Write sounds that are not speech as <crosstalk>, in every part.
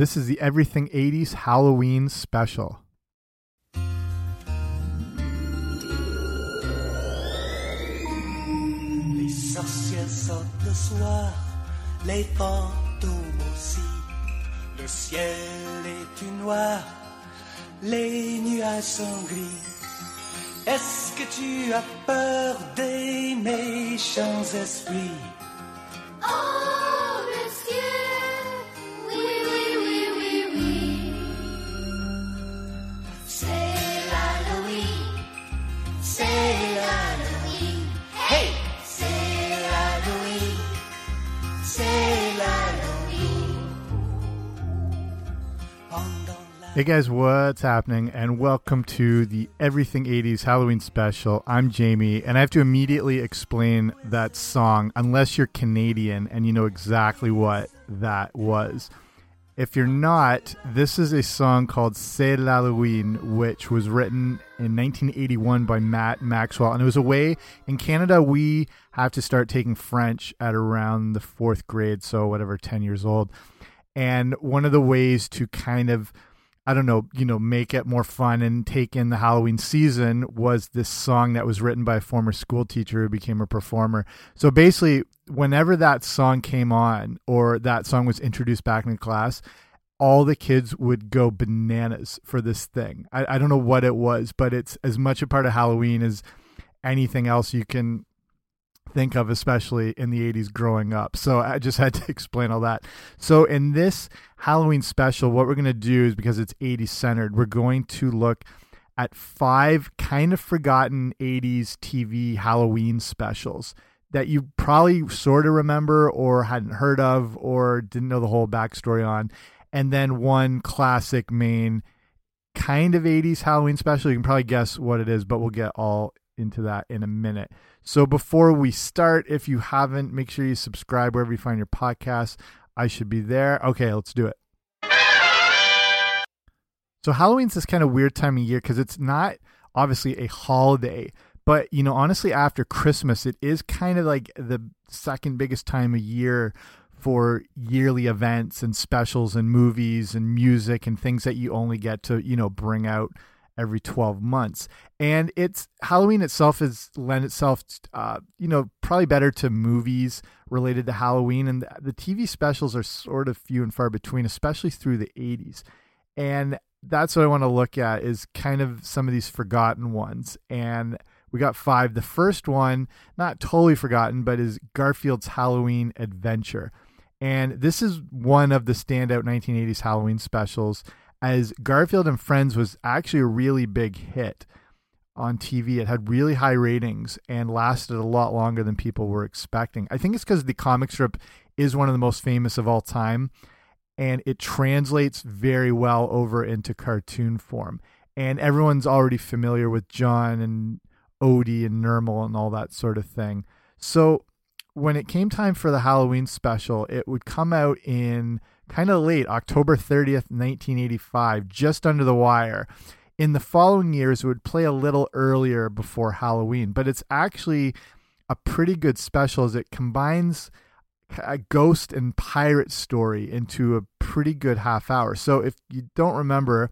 This is the Everything 80s Halloween special. Les sorcières sortent le soir, les fantômes aussi. Le ciel est tout noir, les nuages sont gris. Est-ce que tu as peur des méchants esprits? Oh, monsieur, Hey guys, what's happening? And welcome to the Everything 80s Halloween special. I'm Jamie, and I have to immediately explain that song unless you're Canadian and you know exactly what that was. If you're not, this is a song called C'est l'Halloween, which was written in 1981 by Matt Maxwell. And it was a way in Canada, we have to start taking French at around the fourth grade, so whatever, 10 years old. And one of the ways to kind of I don't know, you know, make it more fun and take in the Halloween season was this song that was written by a former school teacher who became a performer. So basically, whenever that song came on or that song was introduced back in class, all the kids would go bananas for this thing. I, I don't know what it was, but it's as much a part of Halloween as anything else you can think of, especially in the 80s growing up. So I just had to <laughs> explain all that. So in this Halloween special, what we're going to do is because it's 80s centered, we're going to look at five kind of forgotten 80s TV Halloween specials that you probably sort of remember or hadn't heard of or didn't know the whole backstory on. And then one classic main kind of 80s Halloween special. You can probably guess what it is, but we'll get all into that in a minute. So before we start, if you haven't, make sure you subscribe wherever you find your podcasts. I should be there. Okay, let's do it. So Halloween's this kind of weird time of year because it's not obviously a holiday, but you know, honestly, after Christmas, it is kind of like the second biggest time of year for yearly events and specials and movies and music and things that you only get to you know bring out every 12 months. And it's halloween itself has lent itself uh, you know probably better to movies related to halloween. And the tv specials are sort of few and far between especially through the 80s and that's what i want to look at is kind of some of these forgotten ones. And we got five. The first one not totally forgotten but is garfield's halloween adventure. And this is one of the standout 1980s halloween specials as Garfield and Friends was actually a really big hit on TV. It had really high ratings and lasted a lot longer than people were expecting. I think it's because the comic strip is one of the most famous of all time and it translates very well over into cartoon form. And everyone's already familiar with John and Odie and Nermal and all that sort of thing. So when it came time for the Halloween special, it would come out in kind of late, October 30th, 1985, just under the wire. In the following years, it would play a little earlier before Halloween, but it's actually a pretty good special as it combines a ghost and pirate story into a pretty good half hour. So if you don't remember,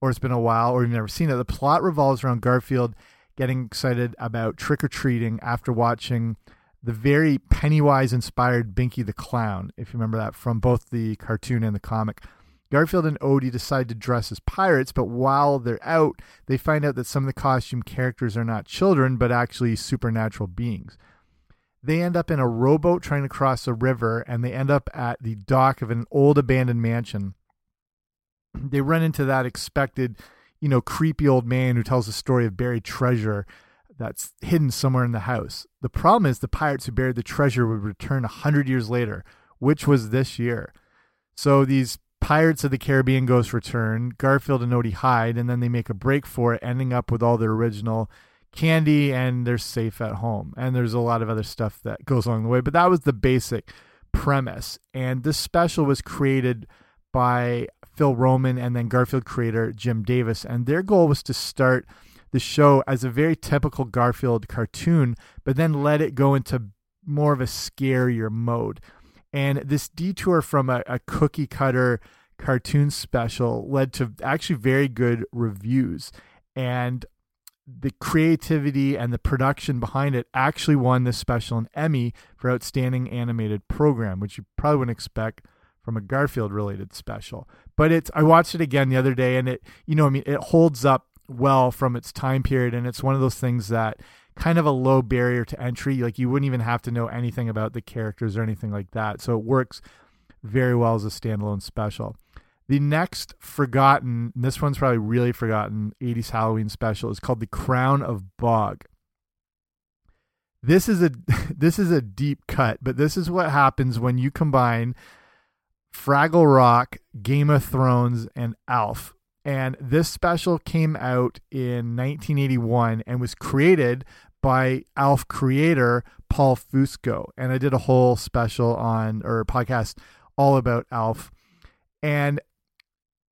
or it's been a while, or you've never seen it, the plot revolves around Garfield getting excited about trick or treating after watching the very Pennywise inspired Binky the Clown, if you remember that from both the cartoon and the comic. Garfield and Odie decide to dress as pirates, but while they're out, they find out that some of the costume characters are not children, but actually supernatural beings. They end up in a rowboat trying to cross a river, and they end up at the dock of an old abandoned mansion. They run into that expected, you know, creepy old man who tells the story of buried treasure that's hidden somewhere in the house. The problem is the pirates who buried the treasure would return a hundred years later, which was this year. So these Pirates of the Caribbean Ghost Return, Garfield and Odie hide, and then they make a break for it, ending up with all their original candy and they're safe at home. And there's a lot of other stuff that goes along the way, but that was the basic premise. And this special was created by Phil Roman and then Garfield creator Jim Davis. And their goal was to start the show as a very typical Garfield cartoon, but then let it go into more of a scarier mode. And this detour from a, a cookie cutter cartoon special led to actually very good reviews. And the creativity and the production behind it actually won this special an Emmy for Outstanding Animated Program, which you probably wouldn't expect from a Garfield related special. But it's I watched it again the other day and it you know I mean it holds up well from its time period and it's one of those things that kind of a low barrier to entry like you wouldn't even have to know anything about the characters or anything like that. So it works very well as a standalone special. The next forgotten, this one's probably really forgotten, 80s Halloween special is called The Crown of Bog. This is a <laughs> this is a deep cut, but this is what happens when you combine Fraggle Rock, Game of Thrones, and Alf. And this special came out in 1981 and was created by Alf creator Paul Fusco. And I did a whole special on or podcast all about Alf. And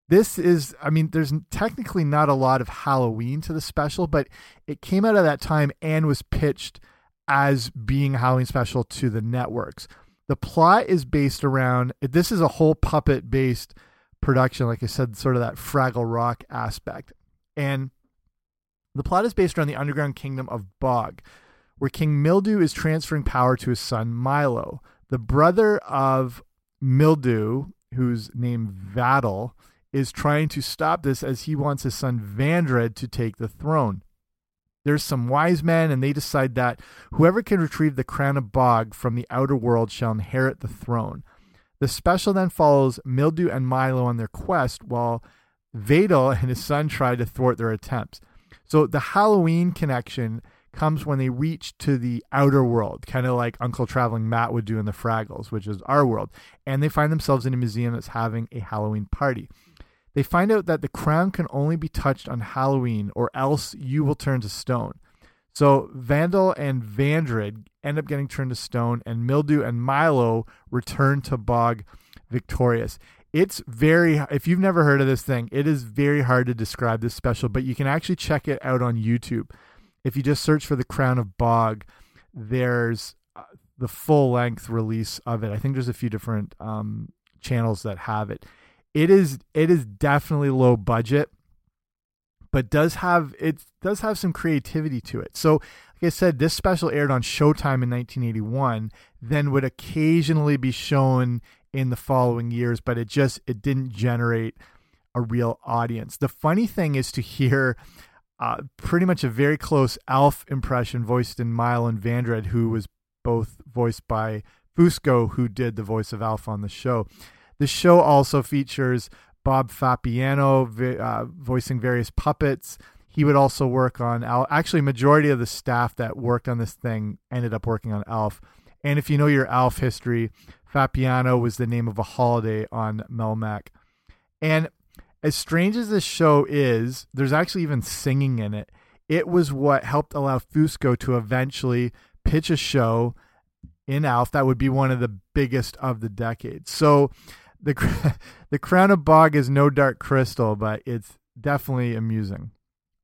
this is i mean there's technically not a lot of halloween to the special but it came out of that time and was pitched as being a halloween special to the networks the plot is based around this is a whole puppet based production like i said sort of that fraggle rock aspect and the plot is based around the underground kingdom of bog where king mildew is transferring power to his son milo the brother of mildew who's named vadal is trying to stop this as he wants his son Vandred to take the throne. There's some wise men, and they decide that whoever can retrieve the crown of Bog from the outer world shall inherit the throne. The special then follows Mildew and Milo on their quest, while Vadal and his son try to thwart their attempts. So the Halloween connection comes when they reach to the outer world, kind of like Uncle Traveling Matt would do in the Fraggles, which is our world, and they find themselves in a museum that's having a Halloween party. They find out that the crown can only be touched on Halloween or else you will turn to stone. So Vandal and Vandred end up getting turned to stone, and Mildew and Milo return to Bog victorious. It's very, if you've never heard of this thing, it is very hard to describe this special, but you can actually check it out on YouTube. If you just search for the Crown of Bog, there's uh, the full length release of it. I think there's a few different um, channels that have it it is it is definitely low budget but does have it does have some creativity to it so like i said this special aired on showtime in 1981 then would occasionally be shown in the following years but it just it didn't generate a real audience the funny thing is to hear uh, pretty much a very close Alf impression voiced in Milo and Vandred, who was both voiced by Fusco, who did the voice of Alf on the show. The show also features Bob Fappiano uh, voicing various puppets. He would also work on Al actually majority of the staff that worked on this thing ended up working on Alf. And if you know your Alf history, Fappiano was the name of a holiday on Melmac. And as strange as this show is, there's actually even singing in it. It was what helped allow Fusco to eventually pitch a show in Alf that would be one of the biggest of the decade. So the <laughs> the crown of bog is no dark crystal, but it's definitely amusing.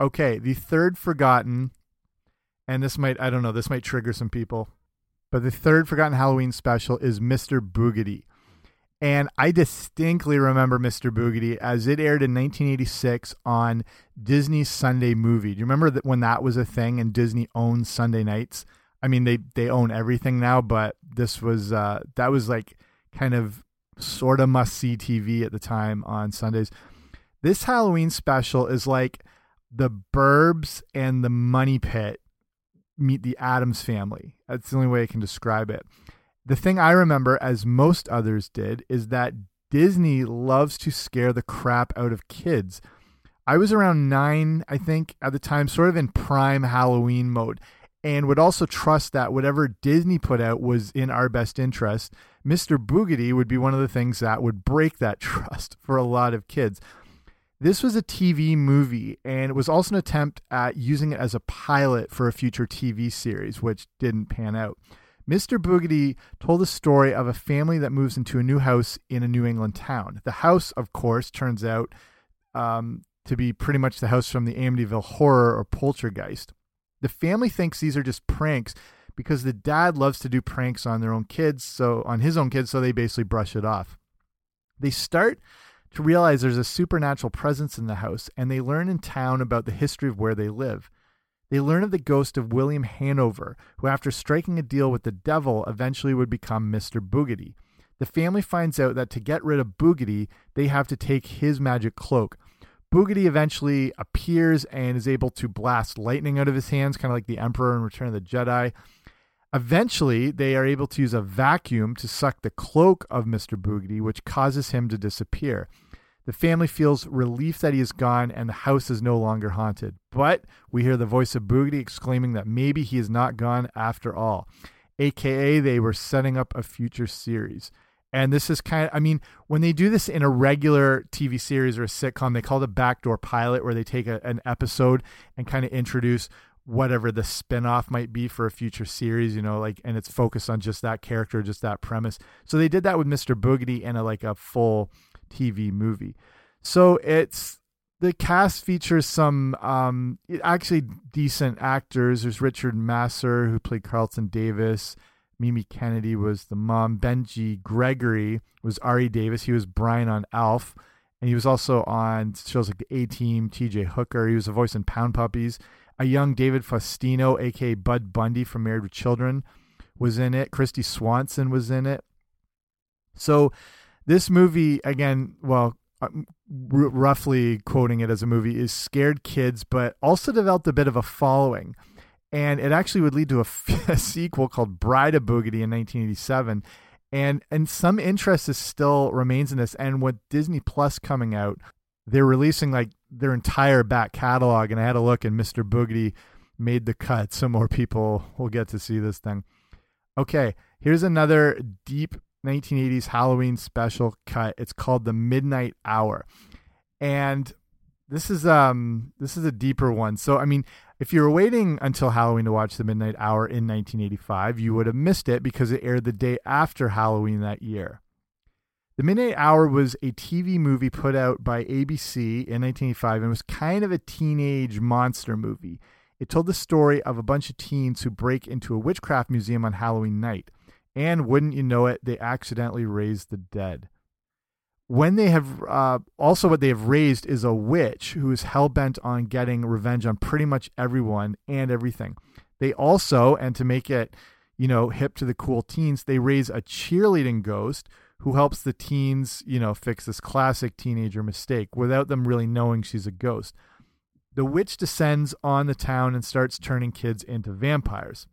Okay, the third forgotten, and this might I don't know this might trigger some people, but the third forgotten Halloween special is Mr. Boogedy. And I distinctly remember Mr. Boogedy as it aired in 1986 on Disney's Sunday Movie. Do you remember that when that was a thing and Disney owned Sunday nights? I mean, they they own everything now, but this was uh, that was like kind of sort of must see TV at the time on Sundays. This Halloween special is like the Burbs and the Money Pit meet the Addams family. That's the only way I can describe it. The thing I remember, as most others did, is that Disney loves to scare the crap out of kids. I was around nine, I think, at the time, sort of in prime Halloween mode. and would also trust that whatever Disney put out was in our best interest. Mr. Boogedy would be one of the things that would break that <laughs> trust for a lot of kids. This was a TV movie, and it was also an attempt at using it as a pilot for a future TV series, which didn't pan out. Mr. Boogedy told the story of a family that moves into a new house in a New England town. The house, of course, turns out um, to be pretty much the house from the Amityville horror or poltergeist. The family thinks these are just pranks because the dad loves to do pranks on their own kids, so on his own kids, so they basically brush it off. They start to realize there's a supernatural presence in the house, and they learn in town about the history of where they live. They learn of the ghost of William Hanover, who, after striking a deal with the devil, eventually would become Mr. Boogedy. The family finds out that to get rid of Boogedy, they have to take his magic cloak. Boogedy eventually appears and is able to blast lightning out of his hands, kind of like the Emperor in Return of the Jedi. Eventually, they are able to use a vacuum to suck the cloak of Mr. Boogedy, which causes him to disappear. The family feels relief that he is gone and the house is no longer haunted. But we hear the voice of Boogedy exclaiming that maybe he is not gone after all, aka they were setting up a future series. And this is kind of, I mean, when they do this in a regular TV series or a sitcom, they call it a backdoor pilot where they take a, an episode and kind of introduce whatever the spin-off might be for a future series, you know, like and it's focused on just that character, just that premise. So they did that with Mr. Boogedy in a like a full TV movie. So it's the cast features some um actually decent actors. There's Richard Masur who played Carlton Davis. Mimi Kennedy was the mom. Benji Gregory was Ari Davis. He was Brian on Alf. And he was also on shows like the A Team, TJ Hooker. He was a voice in Pound Puppies. A young David Faustino, aka Bud Bundy from Married with Children, was in it. Kristy Swanson was in it. So this movie, again, well, um, roughly quoting it as a movie, is scared kids, but also developed a bit of a following. And it actually would lead to a, <laughs> a sequel called Bride of Boogedy in 1987. And and some interest is still remains in this. And with Disney Plus coming out, they're releasing like their entire back catalog. And I had a look, and Mr. Boogedy made the cut, so more people will get to see this thing. Okay, here's another deep 1980s Halloween special cut. It's called The Midnight Hour. And this is um this is a deeper one. So I mean, if you were waiting until Halloween to watch The Midnight Hour in 1985, you would have missed it because it aired the day after Halloween that year. The Midnight Hour was a TV movie put out by ABC in 1985 and was kind of a teenage monster movie. It told the story of a bunch of teens who break into a witchcraft museum on Halloween night. And wouldn't you know it, they accidentally raised the dead. When they have uh, also what they have raised is a witch who is hell bent on getting revenge on pretty much everyone and everything. They also, and to make it, you know, hip to the cool teens, they raise a cheerleading ghost who helps the teens, you know, fix this classic teenager mistake without them really knowing she's a ghost. The witch descends on the town and starts turning kids into vampires.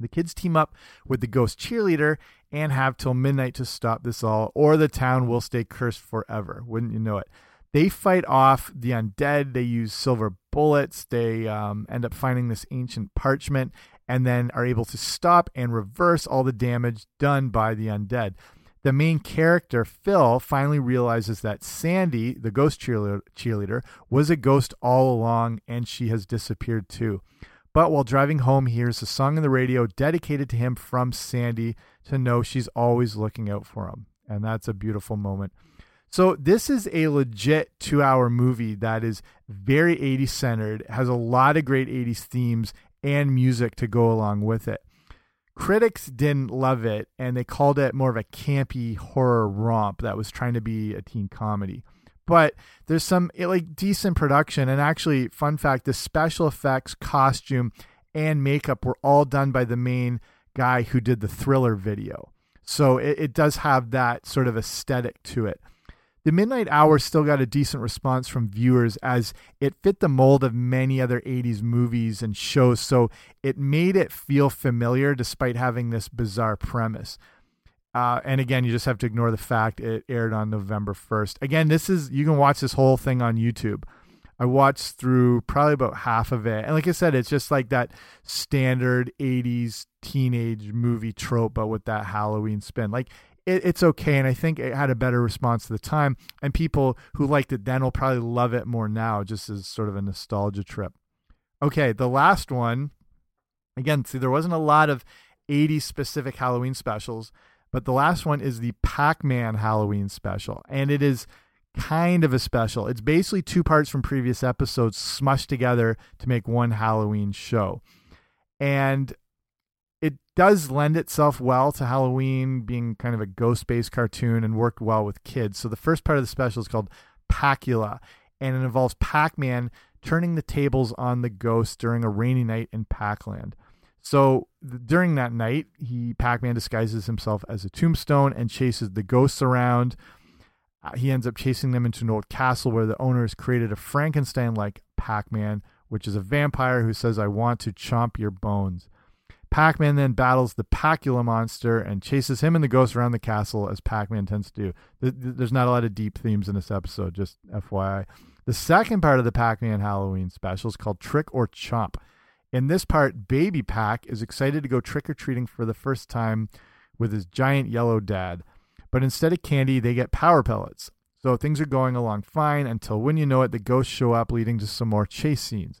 The kids team up with the ghost cheerleader and have till midnight to stop this all, or the town will stay cursed forever. Wouldn't you know it? They fight off the undead. They use silver bullets. They um, end up finding this ancient parchment and then are able to stop and reverse all the damage done by the undead. The main character, Phil, finally realizes that Sandy, the ghost cheerleader, was a ghost all along and she has disappeared too. But while driving home, he hears a song on the radio dedicated to him from Sandy to know she's always looking out for him. And that's a beautiful moment. So, this is a legit two hour movie that is very 80s centered, has a lot of great 80s themes and music to go along with it. Critics didn't love it, and they called it more of a campy horror romp that was trying to be a teen comedy. But there's some eh, like decent production and actually fun fact the special effects costume and makeup were all done by the main guy who did the thriller video. So it, it does have that sort of aesthetic to it the midnight hour still got a decent response from viewers as it fit the mold of many other 80s movies and shows so it made it feel familiar despite having this bizarre premise uh, and again, you just have to ignore the fact it aired on November 1st. Again, this is you can watch this whole thing on YouTube. I watched through probably about half of it. And like I said, it's just like that standard 80s teenage movie trope, but with that Halloween spin. Like it, it's okay. And I think it had a better response to the time. And people who liked it then will probably love it more now, just as sort of a nostalgia trip. Okay, the last one. Again, see, there wasn't a lot of 80 specific Halloween specials, but the last one is the Pac Man Halloween special. And it is kind of a special. It's basically two parts from previous episodes smushed together to make one Halloween show. And does lend itself well to Halloween being kind of a ghost based cartoon and worked well with kids. So the first part of the special is called Pacula, and it involves Pac Man turning the tables on the ghosts during a rainy night in Pac-Land. So during that night, he Pac-Man disguises himself as a tombstone and chases the ghosts around. Uh, he ends up chasing them into an old castle where the owner has created a Frankenstein-like Pac-Man, which is a vampire who says, "I want to chomp your bones." Pac-Man then battles the Pacula monster and chases him and the ghosts around the castle as Pac-Man tends to do. There's not a lot of deep themes in this episode, just FYI. The second part of the Pac-Man Halloween special is called Trick or Chomp. In this part, Baby Pac is excited to go trick or treating for the first time with his giant yellow dad. But instead of candy, they get power pellets. So things are going along fine until when you know it, the ghosts show up, leading to some more chase scenes.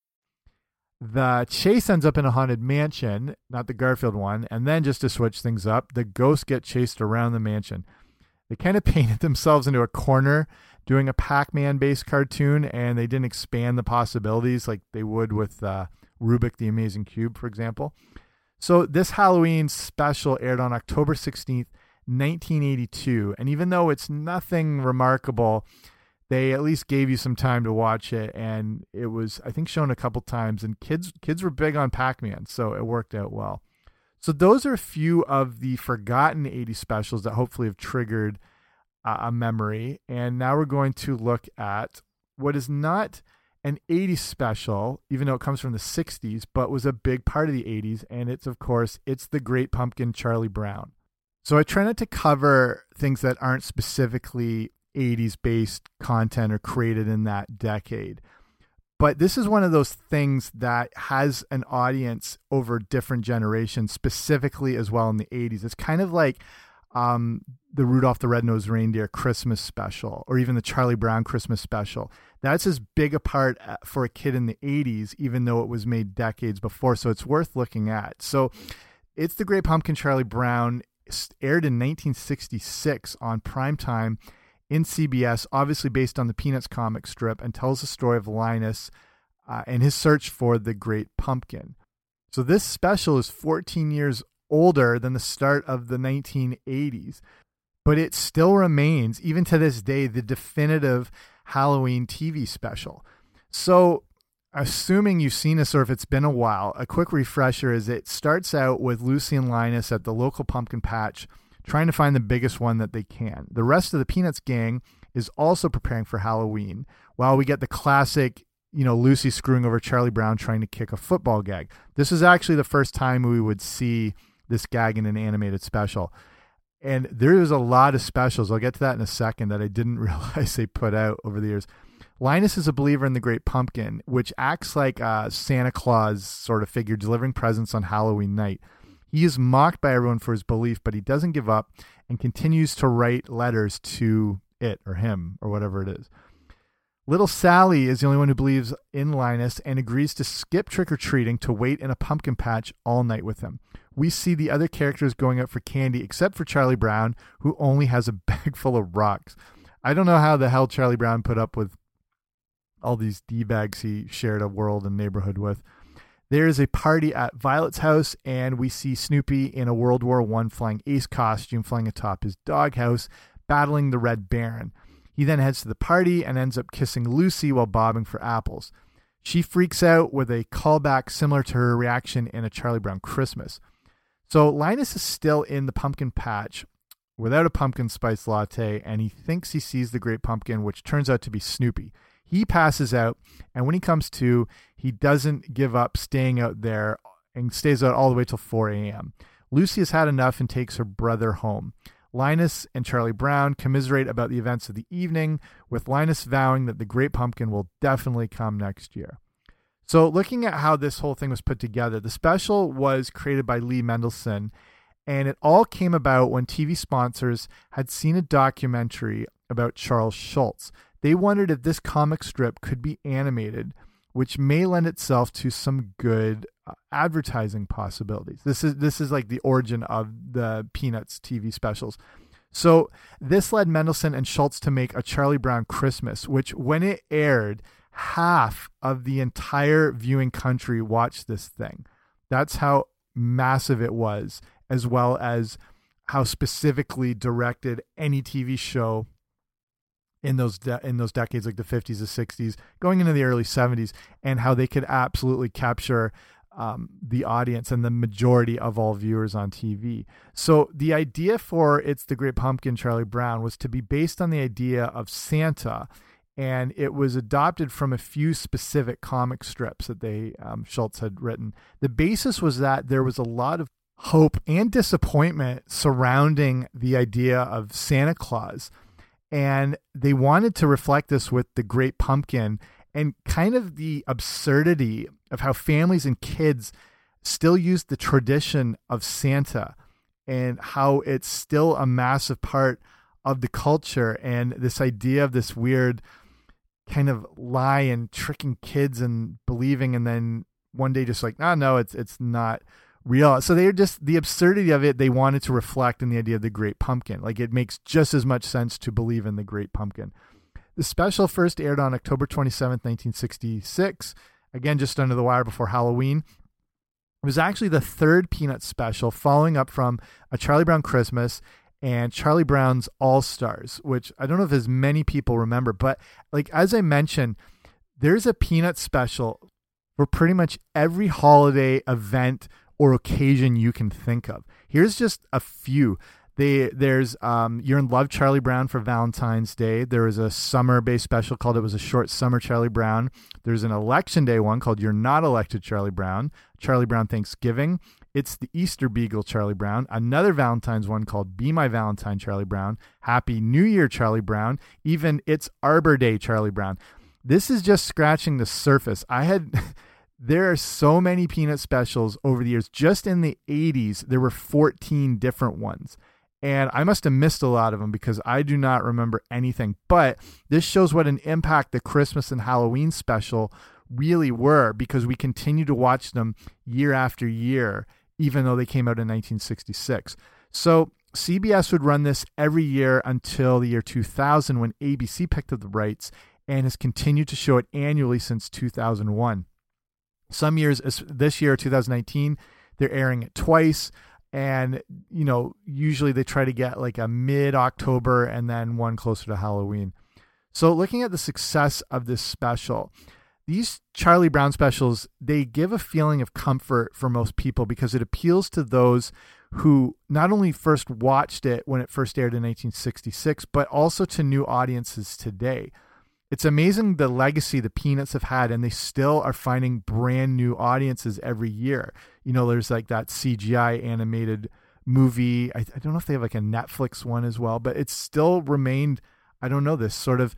The chase ends up in a haunted mansion, not the Garfield one, and then just to switch things up, the ghosts get chased around the mansion. They kind of <laughs> painted themselves into a corner doing a Pac Man based cartoon, and they didn't expand the possibilities like they would with uh, Rubik the Amazing Cube, for example. So, this Halloween special aired on October 16th, 1982, and even though it's nothing remarkable, they at least gave you some time to watch it and it was i think shown a couple times and kids kids were big on pac-man so it worked out well. So those are a few of the forgotten 80 specials that hopefully have triggered uh, a memory and now we're going to look at what is not an 80s special even though it comes from the 60s but was a big part of the 80s and it's of course it's the great pumpkin charlie brown. So i try not to cover things that aren't specifically 80s based content or created in that decade. But this is one of those things that has an audience over different generations, specifically as well in the 80s. It's kind of like um, the Rudolph the Red-Nosed Reindeer Christmas special or even the Charlie Brown Christmas special. That's as big a part uh, for a kid in the 80s, even though it was made decades before. So it's worth looking at. So it's The Great Pumpkin Charlie Brown, aired in 1966 on primetime in CBS, obviously based on the Peanuts comic strip, and tells the story of Linus uh, and his search for the Great Pumpkin. So this special is 14 years older than the start of the 1980s, but it still remains, even to this day, the definitive Halloween TV special. So, assuming you've seen this or if it's been a while, a quick refresher is it starts out with Lucy and Linus at the local pumpkin patch trying to find the biggest one that they can. The rest of the Peanuts gang is also preparing for Halloween, while we get the classic, you know, Lucy screwing over Charlie Brown trying to kick a football gag. This is actually the first time we would see this gag in an animated special. And there is a lot of specials. I'll get to that in a second that I didn't <laughs> realize they put out over the years. Linus is a believer in the Great Pumpkin, which acts like a Santa Claus sort of figure delivering presents on Halloween night. He is mocked by everyone for his belief, but he doesn't give up and continues to write letters to it or him or whatever it is. Little Sally is the only one who believes in Linus and agrees to skip trick or treating to wait in a pumpkin patch all night with him. We see the other characters going out for candy except for Charlie Brown, who only has a <laughs> bag full of rocks. I don't know how the hell Charlie Brown put up with all these D bags he shared a world and neighborhood with. There is a party at Violet's house, and we see Snoopy in a World War One flying ace costume flying atop his doghouse, battling the Red Baron. He then heads to the party and ends up kissing Lucy while bobbing for apples. She freaks out with a callback similar to her reaction in A Charlie Brown Christmas. So Linus is still in the pumpkin patch without a pumpkin spice latte, and he thinks he sees the great pumpkin, which turns out to be Snoopy. He passes out, and when he comes to, he doesn't give up staying out there and stays out all the way till 4 a.m. Lucy has had enough and takes her brother home. Linus and Charlie Brown commiserate about the events of the evening, with Linus vowing that the Great Pumpkin will definitely come next year. So, looking at how this whole thing was put together, the special was created by Lee Mendelson, and it all came about when TV sponsors had seen a documentary about Charles Schulz. They wondered if this comic strip could be animated, which may lend itself to some good uh, advertising possibilities. This is this is like the origin of the Peanuts TV specials. So this led Mendelson and Schulz to make a Charlie Brown Christmas, which when it aired, half of the entire viewing country watched this thing. That's how massive it was, as well as how specifically directed any TV show in those in those decades like the 50s the 60s going into the early 70s and how they could absolutely capture um, the audience and the majority of all viewers on TV. So the idea for It's the Great Pumpkin, Charlie Brown, was to be based on the idea of Santa, and it was adopted from a few specific comic strips that they um, Schulz had written. The basis was that there was a lot of hope and disappointment surrounding the idea of Santa Claus and they wanted to reflect this with the great pumpkin and kind of the absurdity of how families and kids still use the tradition of Santa and how it's still a massive part of the culture and this idea of this weird kind of lie and tricking kids and believing and then one day just like no no it's it's not real. So they're just the absurdity of it. They wanted to reflect in the idea of the Great Pumpkin. Like it makes just as much sense to believe in the Great Pumpkin. The special first aired on October 27th, 1966. Again, just under the wire before Halloween. It was actually the third Peanut special, following up from A Charlie Brown Christmas and Charlie Brown's All Stars, which I don't know if as many people remember, but like as I mentioned, there's a Peanut special for pretty much every holiday event or occasion you can think of. Here's just a few. They, there's um, You're in Love Charlie Brown for Valentine's Day. There was a summer based special called It Was a Short Summer Charlie Brown. There's an election day one called You're Not Elected Charlie Brown. Charlie Brown Thanksgiving. It's the Easter Beagle Charlie Brown. Another Valentine's one called Be My Valentine Charlie Brown. Happy New Year Charlie Brown. Even It's Arbor Day Charlie Brown. This is just scratching the surface. I had. <laughs> there are so many peanut specials over the years. Just in the 80s, there were 14 different ones. And I must have missed a lot of them because I do not remember anything. But this shows what an impact the Christmas and Halloween special really were because we continue to watch them year after year, even though they came out in 1966. So CBS would run this every year until the year 2000 when ABC picked up the rights and has continued to show it annually since 2001. Some years, this year, 2019, they're airing it twice. And, you know, usually they try to get like a mid October and then one closer to Halloween. So, looking at the success of this special, these Charlie Brown specials, they give a feeling of comfort for most people because it appeals to those who not only first watched it when it first aired in 1966, but also to new audiences today it's amazing the legacy the Peanuts have had, and they still are finding brand new audiences every year. You know, there's like that CGI animated movie. I, I don't know if they have like a Netflix one as well, but it's still remained, I don't know, this sort of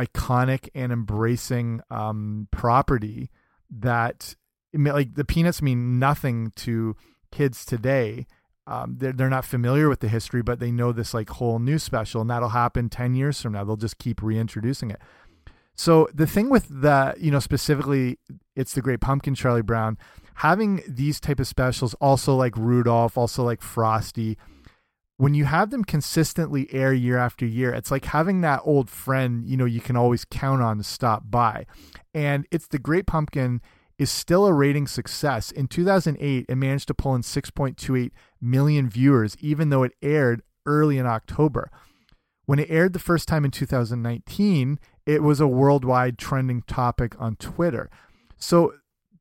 iconic and embracing um, property that like the Peanuts mean nothing to kids today. Um, they're, they're not familiar with the history, but they know this like whole new special, and that'll happen 10 years from now. They'll just keep reintroducing it. So the thing with the, you know, specifically, it's the Great Pumpkin, Charlie Brown, having these type of specials, also like Rudolph, also like Frosty, when you have them consistently air year after year, it's like having that old friend, you know, you can always count on to stop by. And it's the Great Pumpkin is still a rating success. In 2008, it managed to pull in 6.28 million viewers, even though it aired early in October When it aired the first time in 2019, it was a worldwide trending topic on Twitter. So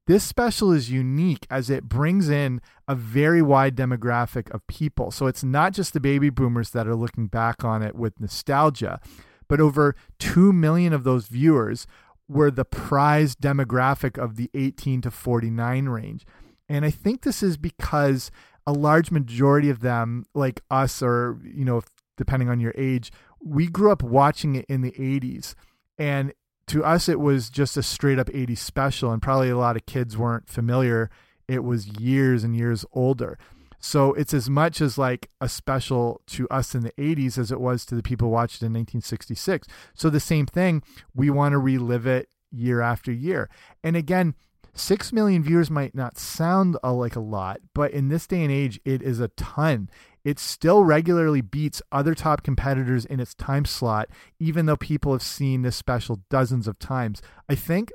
this special is unique as it brings in a very wide demographic of people. So it's not just the baby boomers that are looking back on it with nostalgia, but over 2 million of those viewers were the prized demographic of the 18 to 49 range. And I think this is because a large majority of them, like us, or, you know, depending on your age, we grew up watching it in the 80s. And to us, it was just a straight up 80s special, and probably a lot of kids weren't familiar. It was years and years older. So it's as much as like a special to us in the 80s as it was to the people watched in 1966. So the same thing, we want to relive it year after year. And again, 6 million viewers might not sound uh, like a lot, but in this day and age, it is a ton it still regularly beats other top competitors in its time slot, even though people have seen this special dozens of times. I think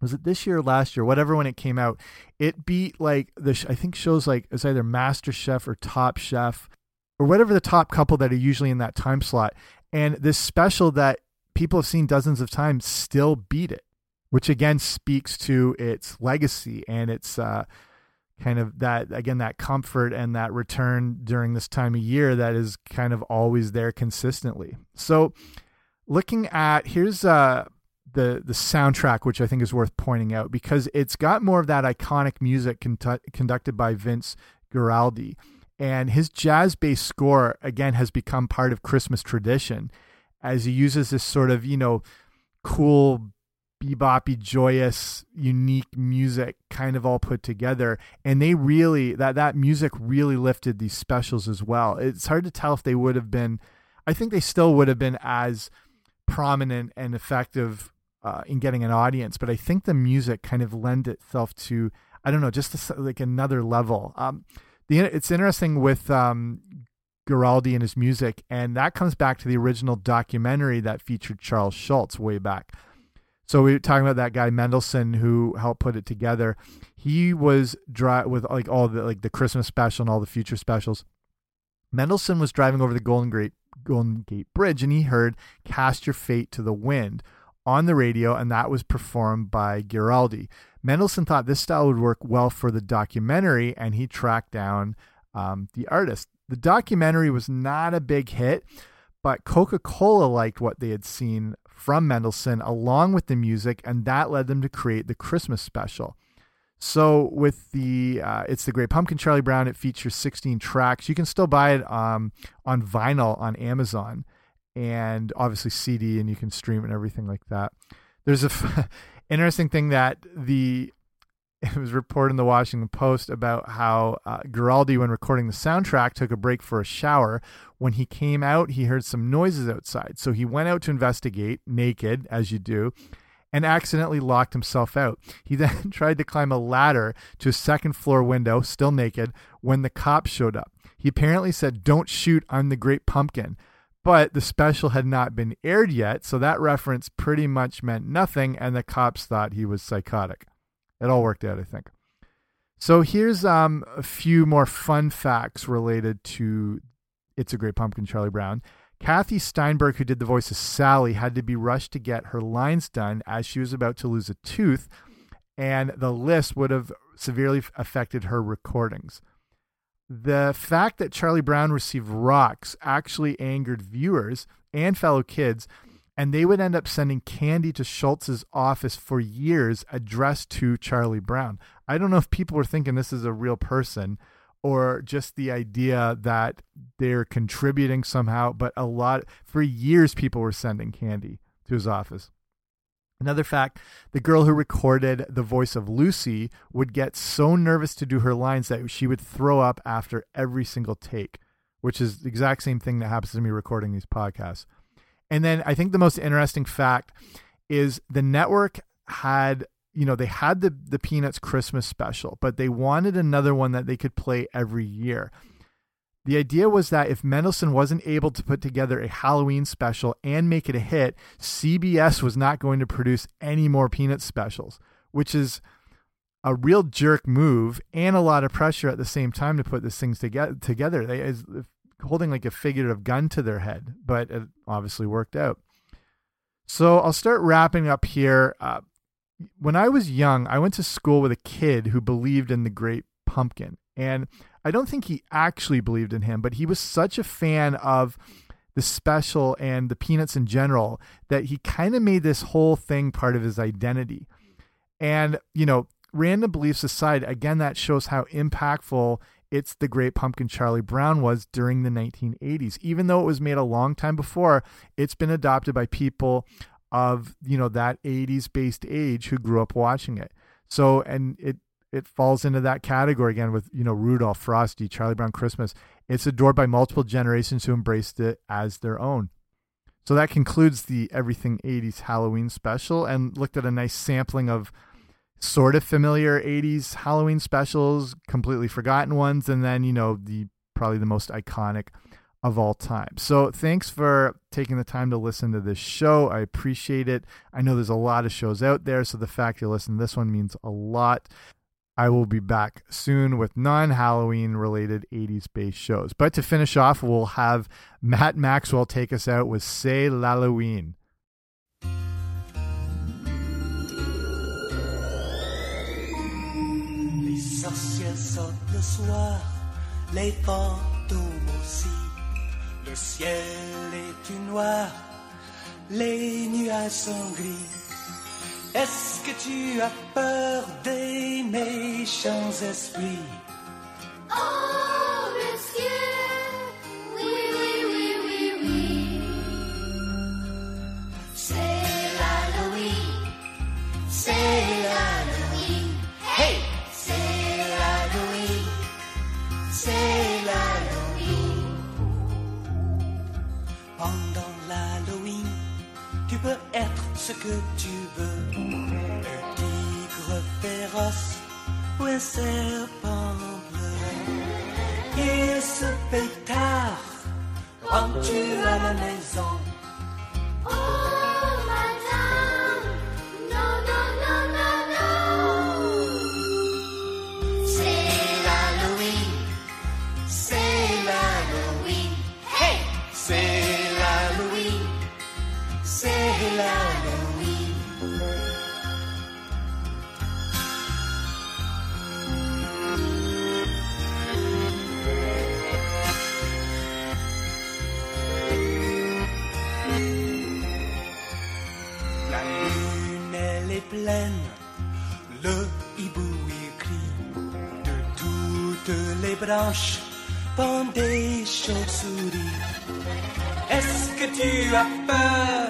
was it this year or last year, whatever when it came out, it beat like the I think shows like it's either Master Chef or Top Chef or whatever the top couple that are usually in that time slot. And this special that people have seen dozens of times still beat it, which again speaks to its legacy and its uh, kind of that again that comfort and that return during this time of year that is kind of always there consistently. So looking at here's uh the the soundtrack which i think is worth pointing out because it's got more of that iconic music conducted by vince guaraldi. And his jazz based score again has become part of christmas tradition as he uses this sort of you know cool beboppy, joyous, unique music kind of all put together. And they really that that music really lifted these specials as well. It's hard to tell if they would have been. I think they still would have been as prominent and effective uh, in getting an audience, but I think the music kind of lend itself to I don't know just a, like another level. Um, the it's interesting with um, Guaraldi and his music, and that comes back to the original documentary that featured Charles Schulz way back so we were talking about that guy Mendelson who helped put it together. He was dry with like all the like the Christmas special and all the future specials. Mendelson was driving over the Golden Gate Golden Gate Bridge and he heard "Cast Your Fate to the Wind" on the radio, and that was performed by Guaraldi. Mendelson thought this style would work well for the documentary, and he tracked down um, the artist. The documentary was not a big hit, but Coca Cola liked what they had seen from Mendelson along with the music, and that led them to create the Christmas special. So with the uh, it's the Great Pumpkin Charlie Brown. It features 16 tracks. You can still buy it um, on vinyl on Amazon, and obviously CD, and you can stream and everything like that. There's a <laughs> interesting thing that the <laughs> it was reported in the Washington Post about how uh, Guaraldi, when recording the soundtrack, took a break for a shower. When he came out, he heard some noises outside. So he went out to investigate, naked, as you do, and accidentally locked himself out. <laughs> He then <laughs> tried to climb a ladder to a second floor window, still naked, when the cops showed up. He apparently said, Don't shoot, I'm the Great Pumpkin. But the special had not been aired yet, so that reference pretty much meant nothing, and the cops thought he was psychotic. It all worked out, I think. So here's um, a few more fun facts related to It's a Great Pumpkin, Charlie Brown. Kathy Steinberg, who did the voice of Sally, had to be rushed to get her lines done as she was about to lose a tooth, and the list would have severely affected her recordings. The fact that Charlie Brown received rocks actually angered viewers and fellow kids and they would end up sending candy to Schulz's office for years addressed to Charlie Brown. I don't know if people were thinking this is a real person or just the idea that they're contributing somehow, but a lot for years people were sending candy to his office. Another fact the girl who recorded the voice of Lucy would get so nervous to do her lines that she would throw up after every single take, which is the exact same thing that happens to me recording these podcasts. And then I think the most interesting fact is the network had you know they had the the Peanuts Christmas special, but they wanted another one that they could play every year. The idea was that if Mendelson wasn't able to put together a Halloween special and make it a hit, CBS was not going to produce any more Peanuts specials, which is a real jerk move and a lot of pressure at the same time to put these things together. Together, they, holding like a figurative gun to their head, but it obviously worked out. So I'll start wrapping up here. Uh, when I was young, I went to school with a kid who believed in the Great Pumpkin, and I don't think he actually believed in him, but he was such a fan of the special and the peanuts in general that he kind of made this whole thing part of his identity. And, you know, random beliefs aside, again, that shows how impactful it's the Great Pumpkin Charlie Brown was during the 1980s. Even though it was made a long time before, it's been adopted by people of, you know, that 80s based age who grew up watching it. So, and it, it falls into that category again with, you know, Rudolph, Frosty, Charlie Brown Christmas. It's adored by multiple generations who embraced it as their own. So that concludes the Everything 80s Halloween special and looked at a nice sampling of sort of familiar 80s Halloween specials, completely forgotten ones, and then, you know, the probably the most iconic of all time. So thanks for taking the time to listen to this show. I appreciate it. I know there's a lot of shows out there, so the fact you listen to this one means a lot. I will be back soon with non Halloween related 80s based shows. But to finish off, we'll have Matt Maxwell take us out with Say Halloween. Sorcières sortent le soir, les fantômes aussi. Le ciel est tout noir, les nuages sont gris. Est-ce que tu as peur des méchants esprits? Oh, monsieur, oui, oui, oui, oui, oui. C'est l'Halloween, c'est tu veux. Un tigre féroce ou un serpent blanche, des chauves-souris. Est-ce que tu as peur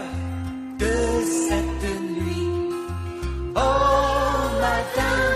de cette nuit? Oh, madame